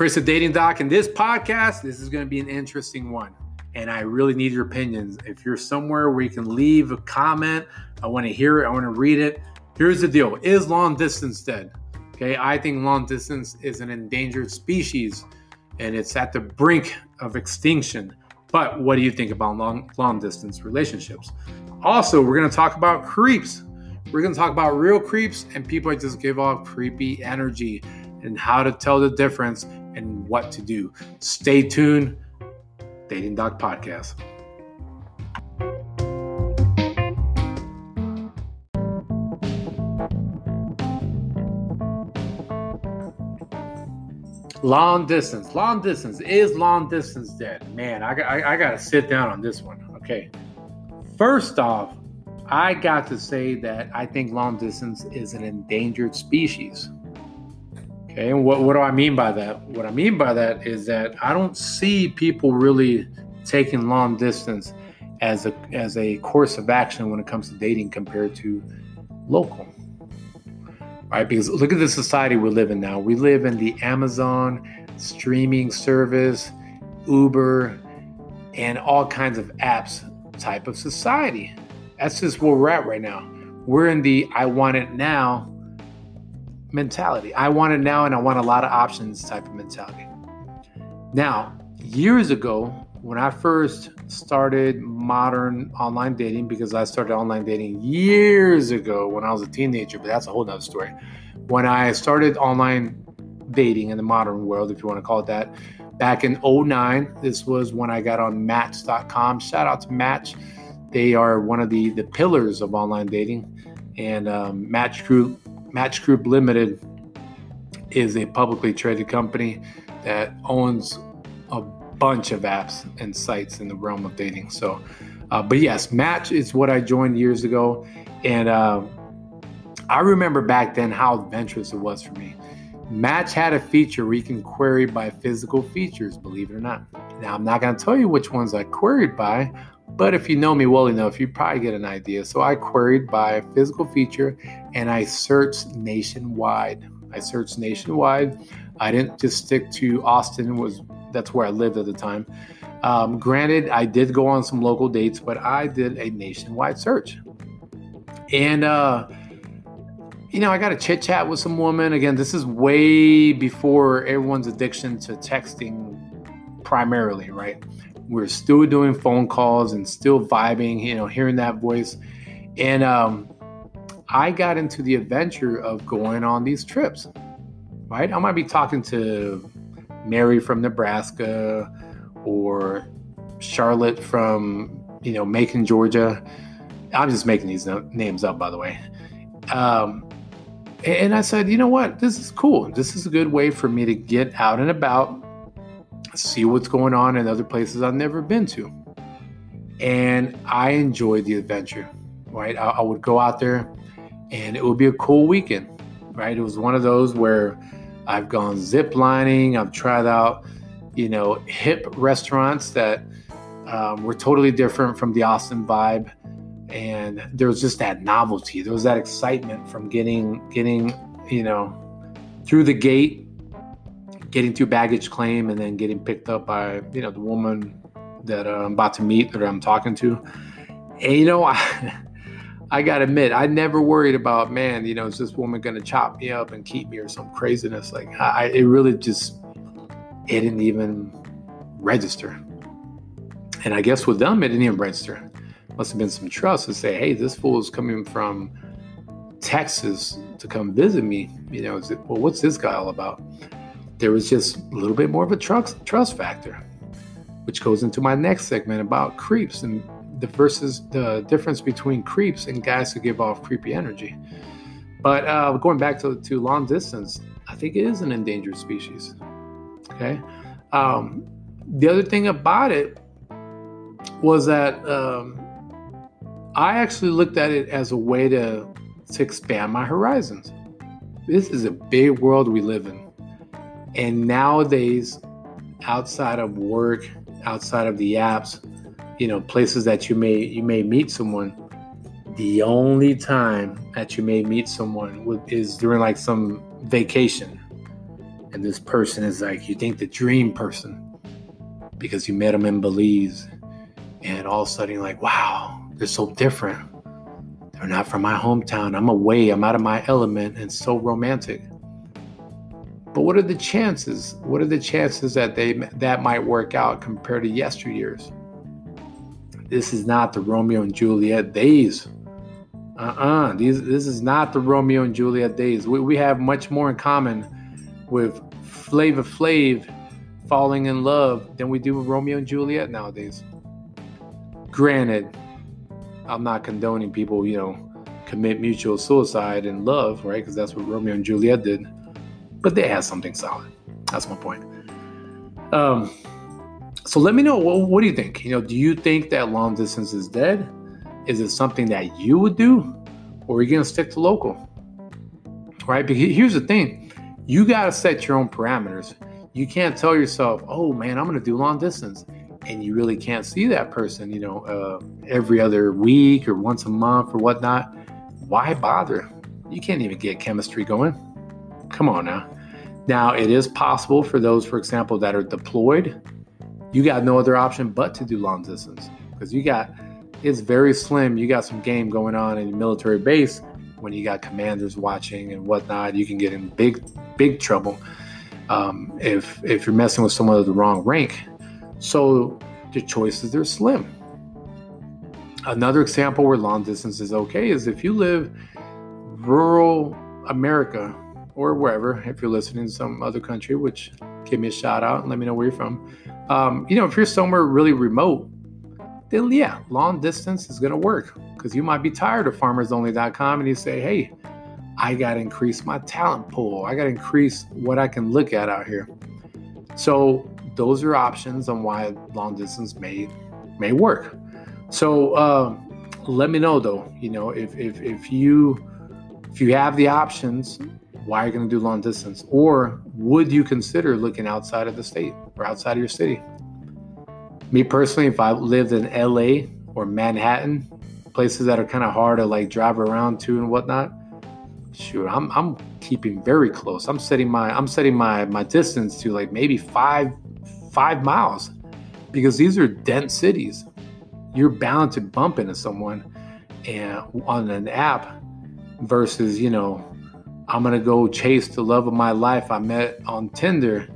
Chris, a dating doc, and this podcast, this is going to be an interesting one. And I really need your opinions. If you're somewhere where you can leave a comment, I want to hear it, I want to read it. Here's the deal Is long distance dead? Okay, I think long distance is an endangered species and it's at the brink of extinction. But what do you think about long long distance relationships? Also, we're going to talk about creeps. We're going to talk about real creeps and people that just give off creepy energy and how to tell the difference and what to do. Stay tuned. Dating Doc Podcast. Long distance, long distance is long distance dead. Man, I, I, I got to sit down on this one. Okay. First off, I got to say that I think long distance is an endangered species. Okay, and what, what do I mean by that? What I mean by that is that I don't see people really taking long distance as a as a course of action when it comes to dating compared to local. Right? Because look at the society we live in now. We live in the Amazon streaming service, Uber, and all kinds of apps type of society. That's just where we're at right now. We're in the I want it now mentality. I want it now and I want a lot of options type of mentality. Now, years ago, when I first started modern online dating, because I started online dating years ago when I was a teenager, but that's a whole nother story. When I started online dating in the modern world, if you want to call it that, back in 09, this was when I got on Match.com. Shout out to Match. They are one of the, the pillars of online dating. And um, Match Group Match Group Limited is a publicly traded company that owns a bunch of apps and sites in the realm of dating. So, uh, but yes, Match is what I joined years ago, and uh, I remember back then how adventurous it was for me. Match had a feature where you can query by physical features, believe it or not. Now, I'm not going to tell you which ones I queried by, but if you know me well enough, you probably get an idea. So I queried by physical feature and I searched nationwide. I searched nationwide. I didn't just stick to Austin was that's where I lived at the time. Um, granted, I did go on some local dates, but I did a nationwide search. And uh, you know, I got a chit chat with some woman. Again, this is way before everyone's addiction to texting primarily, right? We're still doing phone calls and still vibing, you know, hearing that voice. And um, I got into the adventure of going on these trips, right? I might be talking to Mary from Nebraska or Charlotte from, you know, Macon, Georgia. I'm just making these names up, by the way. Um, and I said, you know what? This is cool. This is a good way for me to get out and about see what's going on in other places I've never been to. And I enjoyed the adventure, right? I, I would go out there and it would be a cool weekend, right? It was one of those where I've gone zip lining, I've tried out, you know, hip restaurants that um, were totally different from the Austin vibe. And there was just that novelty. There was that excitement from getting, getting, you know, through the gate getting through baggage claim and then getting picked up by you know the woman that uh, I'm about to meet that I'm talking to. And you know, I, I gotta admit, I never worried about man. You know, is this woman gonna chop me up and keep me or some craziness? Like I, it really just it didn't even register. And I guess with them, it didn't even register. Must have been some trust to say, hey, this fool is coming from Texas to come visit me. You know, it, well, what's this guy all about? There was just a little bit more of a trust, trust factor, which goes into my next segment about creeps and the versus the difference between creeps and guys who give off creepy energy. But uh, going back to, to long distance, I think it is an endangered species. Okay. Um, the other thing about it was that um, I actually looked at it as a way to, to expand my horizons. This is a big world we live in. And nowadays, outside of work, outside of the apps, you know, places that you may you may meet someone, the only time that you may meet someone is during like some vacation. and this person is like you think the dream person because you met them in Belize, and all of a sudden like, wow, they're so different. They're not from my hometown. I'm away. I'm out of my element, and so romantic. But what are the chances? What are the chances that they that might work out compared to yesteryears? This is not the Romeo and Juliet days. Uh-uh. These this is not the Romeo and Juliet days. We, we have much more in common with Flavor Flav falling in love than we do with Romeo and Juliet nowadays. Granted, I'm not condoning people, you know, commit mutual suicide in love, right? Because that's what Romeo and Juliet did. But they had something solid. That's my point. Um, so let me know what, what do you think? You know, do you think that long distance is dead? Is it something that you would do, or are you gonna stick to local? Right? Because here's the thing: you gotta set your own parameters you can't tell yourself, oh man, I'm to do long distance. And you really can't see that person, you know, uh, every other week or once a month or whatnot. Why bother? You can't even get chemistry going. Come on now. Now, it is possible for those, for example, that are deployed. You got no other option but to do long distance because you got, it's very slim. You got some game going on in military base when you got commanders watching and whatnot. You can get in big, big trouble um, if if you're messing with someone of the wrong rank. So the choices are slim. Another example where long distance is okay is if you live rural America or wherever, if you're listening in some other country, which give me a shout out and let me know where you're from. Um, you know, if you're somewhere really remote, then yeah, long distance is going to work because you might be tired of farmersonly.com and you say, hey, I got to increase my talent pool. I got to increase what I can look at out here. So those are options on why long distance may may work. So uh, let me know though. You know, if if if you if you have the options, why are you going to do long distance? Or would you consider looking outside of the state or outside of your city? Me personally, if I lived in LA or Manhattan, places that are kind of hard to like drive around to and whatnot, shoot, I'm I'm keeping very close. I'm setting my I'm setting my my distance to like maybe five five miles because these are dense cities. You're bound to bump into someone and on an app versus, you know, I'm gonna go chase the love of my life I met on Tinder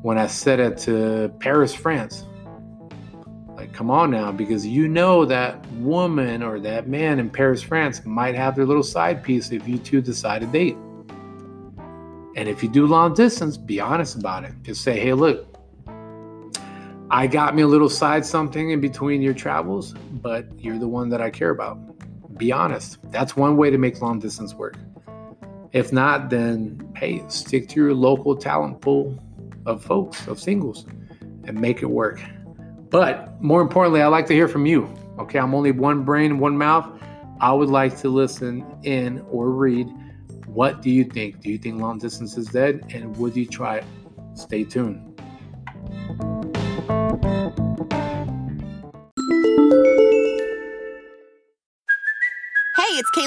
when I set it to Paris, France. Like, come on now, because you know that woman or that man in Paris, France might have their little side piece if you two decide to date. And if you do long distance, be honest about it. Just say, hey, look, I got me a little side something in between your travels, but you're the one that I care about. Be honest. That's one way to make long distance work. If not, then hey, stick to your local talent pool of folks, of singles, and make it work. But more importantly, I'd like to hear from you. Okay, I'm only one brain, one mouth. I would like to listen in or read. What do you think? Do you think long distance is dead? And would you try it? Stay tuned.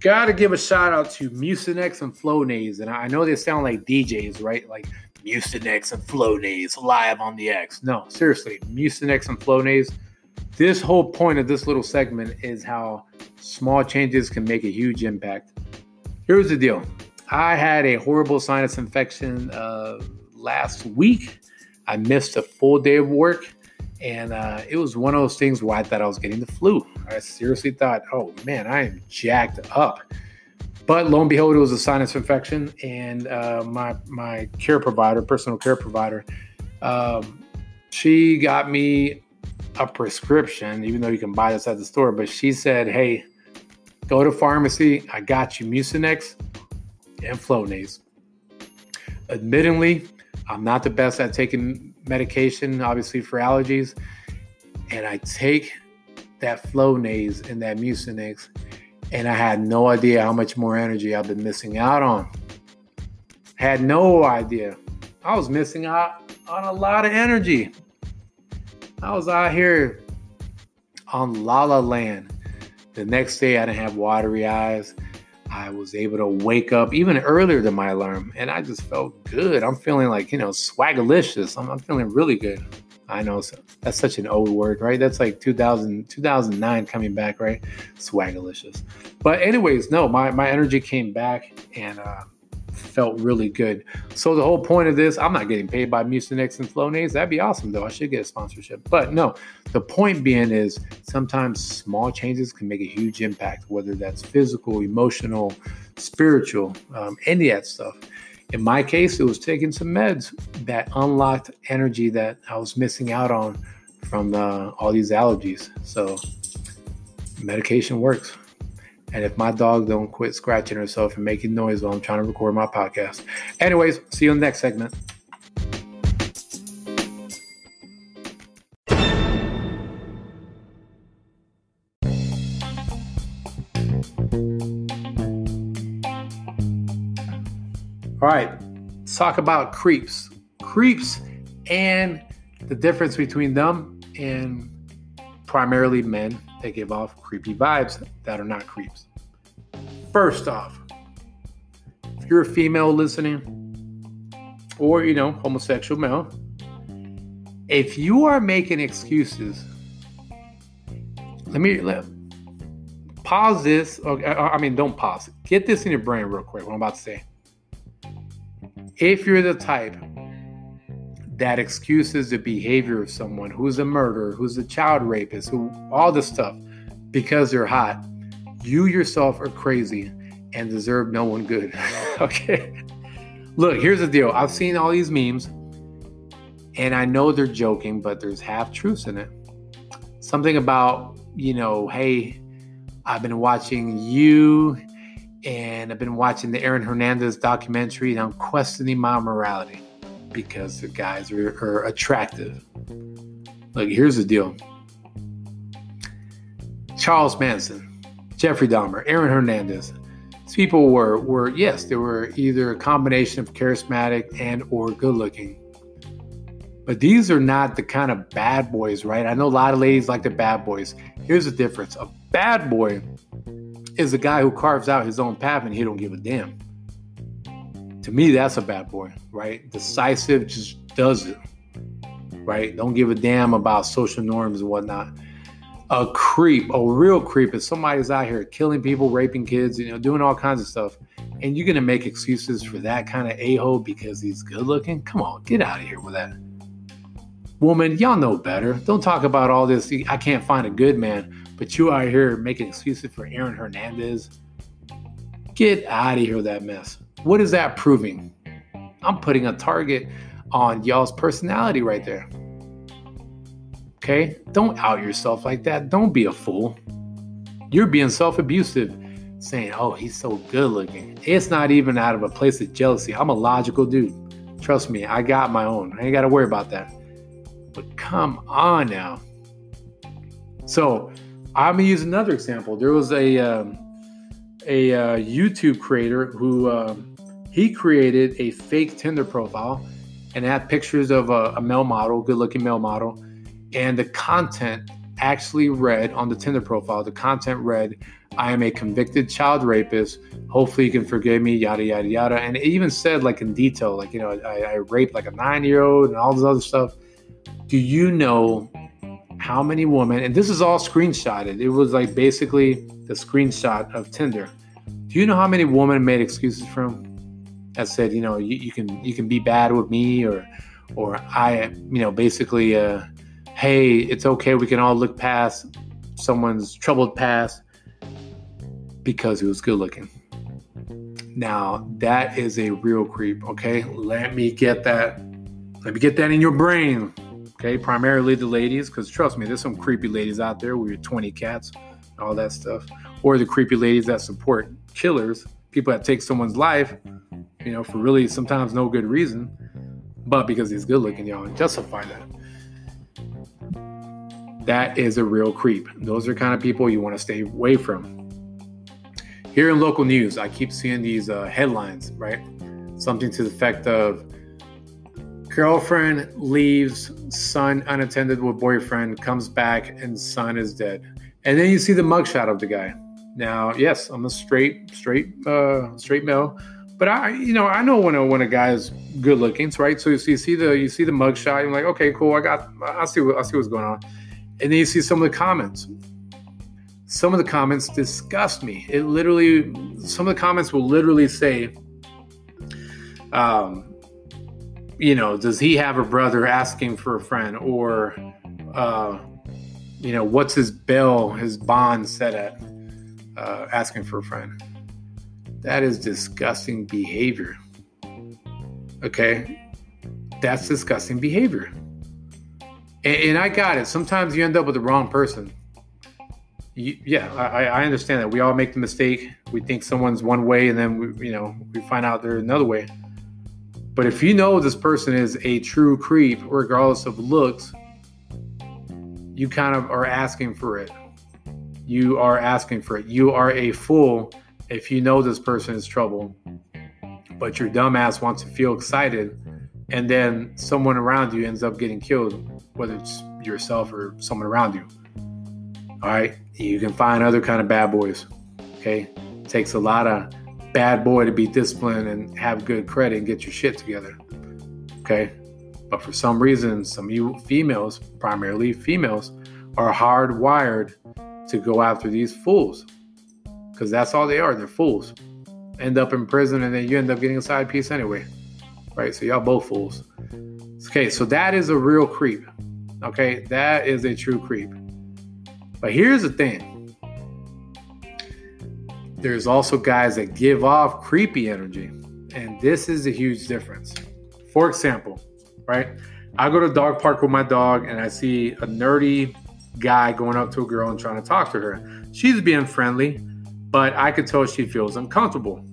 Gotta give a shout out to Mucinex and Flonase. And I know they sound like DJs, right? Like Mucinex and Flonase live on the X. No, seriously, Mucinex and Flonase. This whole point of this little segment is how small changes can make a huge impact. Here's the deal I had a horrible sinus infection uh, last week. I missed a full day of work and uh, it was one of those things where I thought I was getting the flu. I seriously thought, oh man, I am jacked up. But lo and behold, it was a sinus infection, and uh, my my care provider, personal care provider, um, she got me a prescription, even though you can buy this at the store. But she said, hey, Go to pharmacy. I got you Mucinex and Flonase. Admittedly, I'm not the best at taking medication, obviously for allergies, and I take that Flonase and that Mucinex, and I had no idea how much more energy I've been missing out on. Had no idea. I was missing out on a lot of energy. I was out here on La La Land. The next day, I didn't have watery eyes. I was able to wake up even earlier than my alarm, and I just felt good. I'm feeling like, you know, swagalicious. I'm, I'm feeling really good. I know that's such an old word, right? That's like 2000, 2009 coming back, right? Swagalicious. But anyways, no, my, my energy came back and uh, felt really good. So the whole point of this, I'm not getting paid by Mucinex and Flonase. That'd be awesome though. I should get a sponsorship. But no, the point being is sometimes small changes can make a huge impact, whether that's physical, emotional, spiritual, um, any of that stuff. In my case, it was taking some meds that unlocked energy that I was missing out on from uh, all these allergies. So medication works. And if my dog don't quit scratching herself and making noise while I'm trying to record my podcast. Anyways, see you in the next segment. Talk about creeps. Creeps and the difference between them and primarily men that give off creepy vibes that are not creeps. First off, if you're a female listening, or you know, homosexual male, if you are making excuses, let me let, pause this. I mean, don't pause. Get this in your brain real quick. What I'm about to say. If you're the type that excuses the behavior of someone who's a murderer, who's a child rapist, who all this stuff because they're hot. You yourself are crazy and deserve no one good. okay. Look, here's the deal. I've seen all these memes and I know they're joking, but there's half truths in it. Something about, you know, hey, I've been watching you and I've been watching the Aaron Hernandez documentary and I'm questioning my morality because the guys are, are attractive. Like, here's the deal Charles Manson, Jeffrey Dahmer, Aaron Hernandez. These people were, were yes, they were either a combination of charismatic and or good looking. But these are not the kind of bad boys, right? I know a lot of ladies like the bad boys. Here's the difference. A bad boy is a guy who carves out his own path and he don't give a damn to me, that's a bad boy, right? Decisive, just does it, right? Don't give a damn about social norms and whatnot. A creep, a real creep, is somebody's out here killing people, raping kids, you know, doing all kinds of stuff, and you're gonna make excuses for that kind of a hole because he's good looking? Come on, get out of here with that. Woman, y'all know better. Don't talk about all this. I can't find a good man, but you out here making excuses for Aaron Hernandez. Get out of here with that mess. What is that proving? I'm putting a target on y'all's personality right there. Okay? Don't out yourself like that. Don't be a fool. You're being self abusive, saying, oh, he's so good looking. It's not even out of a place of jealousy. I'm a logical dude. Trust me, I got my own. I ain't got to worry about that. But come on now. So, I'm to use another example. There was a. Um, a uh, YouTube creator who uh, he created a fake Tinder profile and had pictures of a, a male model, good looking male model. And the content actually read on the Tinder profile, the content read, I am a convicted child rapist. Hopefully you can forgive me, yada, yada, yada. And it even said, like, in detail, like, you know, I, I raped like a nine year old and all this other stuff. Do you know how many women, and this is all screenshotted, it was like basically the screenshot of Tinder. Do you know how many women made excuses for him? that said, you know, you, you can you can be bad with me, or or I, you know, basically, uh, hey, it's okay. We can all look past someone's troubled past because he was good looking. Now that is a real creep. Okay, let me get that. Let me get that in your brain. Okay, primarily the ladies, because trust me, there's some creepy ladies out there with your 20 cats. and all that stuff, or the creepy ladies that support killers, people that take someone's life, you know, for really sometimes no good reason, but because he's good looking, y'all and justify that. That is a real creep. Those are kind of people you want to stay away from. Here in local news, I keep seeing these uh, headlines, right? Something to the effect of girlfriend leaves, son unattended with boyfriend, comes back, and son is dead. And then you see the mugshot of the guy. Now, yes, I'm a straight, straight, uh, straight male, but I, you know, I know when a when a guy's good looking, right? So you see, you see the you see the mugshot, you're like, okay, cool, I got, I see what I see what's going on, and then you see some of the comments. Some of the comments disgust me. It literally, some of the comments will literally say, um, you know, does he have a brother asking for a friend, or, uh, you know, what's his bill, his bond set at, uh, asking for a friend? That is disgusting behavior. Okay, that's disgusting behavior. And, and I got it. Sometimes you end up with the wrong person you, yeah, I, I, understand that. We all make the mistake. We think someone's one way, and then we, you know we find out they're another way. But if you know this person is a true creep, regardless of looks, you kind of are asking for it. You are asking for it. You are a fool if you know this person is trouble, but your dumbass wants to feel excited, and then someone around you ends up getting killed, whether it's yourself or someone around you. All right. You can find other kind of bad boys. Okay. It takes a lot of bad boy to be disciplined and have good credit and get your shit together. Okay. But for some reason, some of you females, primarily females, are hardwired to go after these fools. Because that's all they are. They're fools. End up in prison and then you end up getting a side piece anyway. Right? So y'all both fools. Okay, so that is a real creep. Okay, that is a true creep. But here's the thing there's also guys that give off creepy energy. And this is a huge difference. For example, right? I go to dog park with my dog and I see a nerdy guy going up to a girl and trying to talk to her. She's being friendly, but I could tell she feels uncomfortable,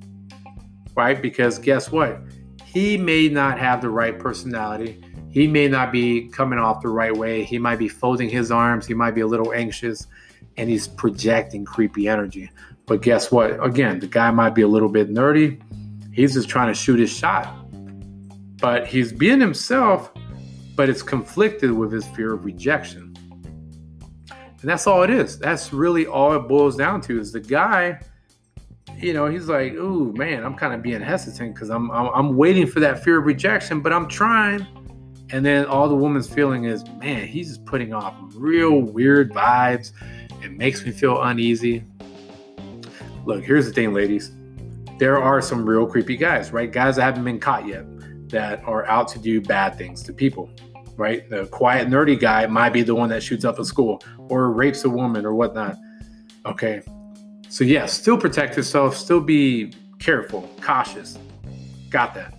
right? Because guess what? He may not have the right personality he may not be coming off the right way. He might be folding his arms. He might be a little anxious and he's projecting creepy energy. But guess what? Again, the guy might be a little bit nerdy. He's just trying to shoot his shot. But he's being himself, but it's conflicted with his fear of rejection. And that's all it is. That's really all it boils down to is the guy, you know, he's like, ooh, man, I'm kind of being hesitant because I'm, I'm, I'm waiting for that fear of rejection, but I'm trying and then all the woman's feeling is, man, he's just putting off real weird vibes. It makes me feel uneasy. Look, here's the thing, ladies. There are some real creepy guys, right? Guys that haven't been caught yet that are out to do bad things to people, right? The quiet, nerdy guy might be the one that shoots up a school or rapes a woman or whatnot. Okay. So, yeah, still protect yourself, still be careful, cautious. Got that.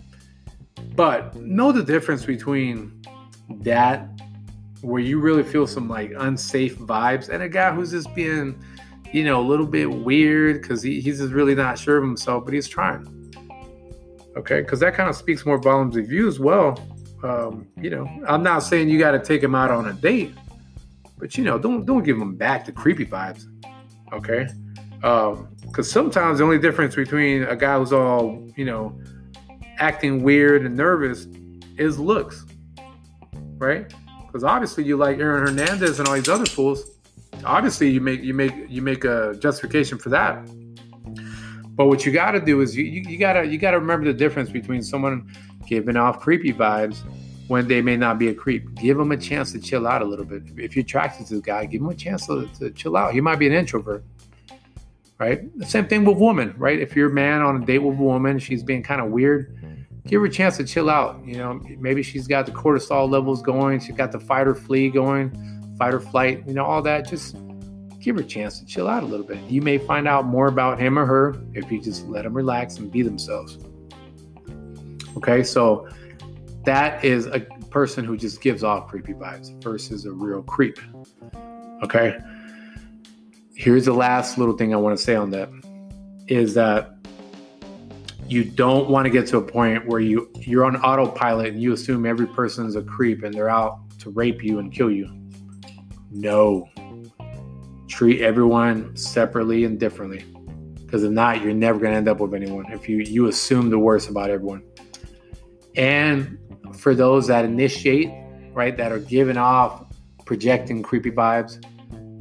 But know the difference between that, where you really feel some like unsafe vibes, and a guy who's just being, you know, a little bit weird because he, he's just really not sure of himself, but he's trying. Okay, because that kind of speaks more volumes of you as well. Um, you know, I'm not saying you got to take him out on a date, but you know, don't don't give him back the creepy vibes. Okay, because um, sometimes the only difference between a guy who's all you know acting weird and nervous is looks, right? Because obviously you like Aaron Hernandez and all these other fools. Obviously you make you make you make a justification for that. But what you got to do is you, you, you gotta you gotta remember the difference between someone giving off creepy vibes when they may not be a creep. Give them a chance to chill out a little bit. If you're attracted to the guy, give him a chance to, to chill out. He might be an introvert right? The same thing with women, right? If you're a man on a date with a woman, she's being kind of weird, give her a chance to chill out. You know, maybe she's got the cortisol levels going, she's got the fight or flee going, fight or flight, you know, all that. Just give her a chance to chill out a little bit. You may find out more about him or her if you just let them relax and be themselves. Okay, so that is a person who just gives off creepy vibes versus a real creep. Okay. here's the last little thing I want to say on that is that you don't want to get to a point where you you're on autopilot and you assume every person's a creep and they're out to rape you and kill you. No. Treat everyone separately and differently. Because if not, you're never going to end up with anyone if you you assume the worst about everyone. And for those that initiate, right, that are giving off projecting creepy vibes,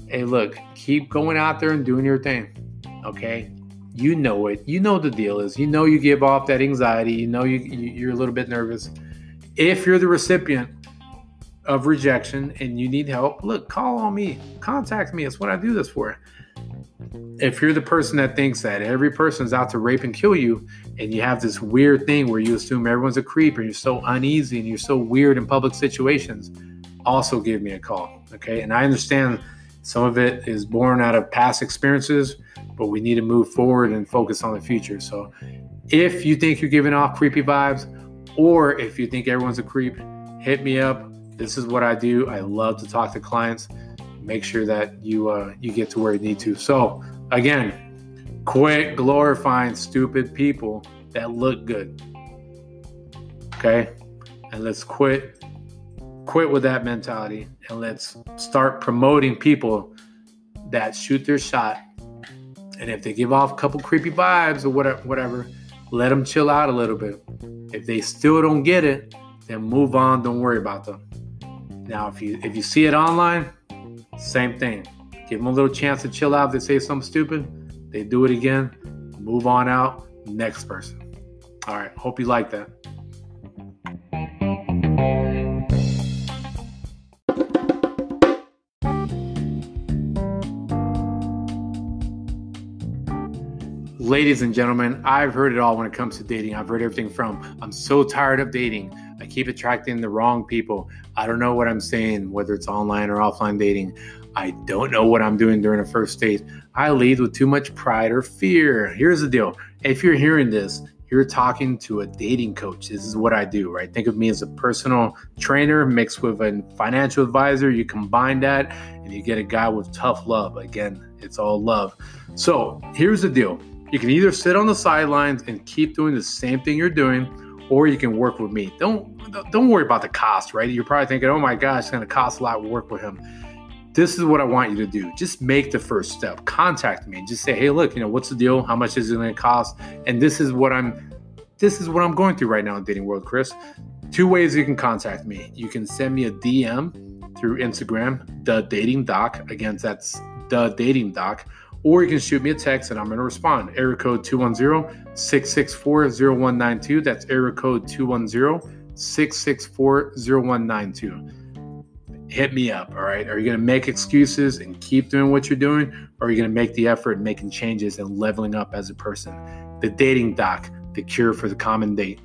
hey, look, keep going out there and doing your thing. Okay? You know it. You know the deal is. You know you give off that anxiety. You know you you're a little bit nervous. If you're the recipient of rejection and you need help, look, call on me. Contact me. It's what I do this for. If you're the person that thinks that every person's out to rape and kill you, and you have this weird thing where you assume everyone's a creep and you're so uneasy and you're so weird in public situations, also give me a call. Okay. And I understand some of it is born out of past experiences but we need to move forward and focus on the future. So if you think you're giving off creepy vibes, or if you think everyone's a creep, hit me up. This is what I do. I love to talk to clients. Make sure that you uh, you get to where you need to. So again, quit glorifying stupid people that look good. Okay, and let's quit quit with that mentality and let's start promoting people that shoot their shot and if they give off a couple creepy vibes or whatever, whatever, let them chill out a little bit. If they still don't get it, then move on. Don't worry about them. Now, if you if you see it online, same thing. Give them a little chance to chill out. If they say something stupid, they do it again. Move on out. Next person. All right. Hope you like that. Ladies and gentlemen, I've heard it all when it comes to dating. I've heard everything from I'm so tired of dating. I keep attracting the wrong people. I don't know what I'm saying, whether it's online or offline dating. I don't know what I'm doing during a first date. I lead with too much pride or fear. Here's the deal if you're hearing this, you're talking to a dating coach. This is what I do, right? Think of me as a personal trainer mixed with a financial advisor. You combine that and you get a guy with tough love. Again, it's all love. So here's the deal you can either sit on the sidelines and keep doing the same thing you're doing, or you can work with me. Don't don't worry about the cost, right? You're probably thinking, "Oh my gosh, it's to cost a lot to work with him." This is what I want you to do. Just make the first step. Contact me and just say, "Hey, look, you know, what's the deal? How much is it to cost?" And this is what I'm this is what I'm going through right now in dating world, Chris. Two ways you can contact me. You can send me a DM through Instagram, the dating doc. Again, that's the dating doc or you can shoot me a text and I'm going to respond. Area code 210 664 0192. That's area code 210 664 0192. Hit me up, all right? Are you going to make excuses and keep doing what you're doing? Or are you going to make the effort making changes and leveling up as a person? The dating doc, the cure for the common date.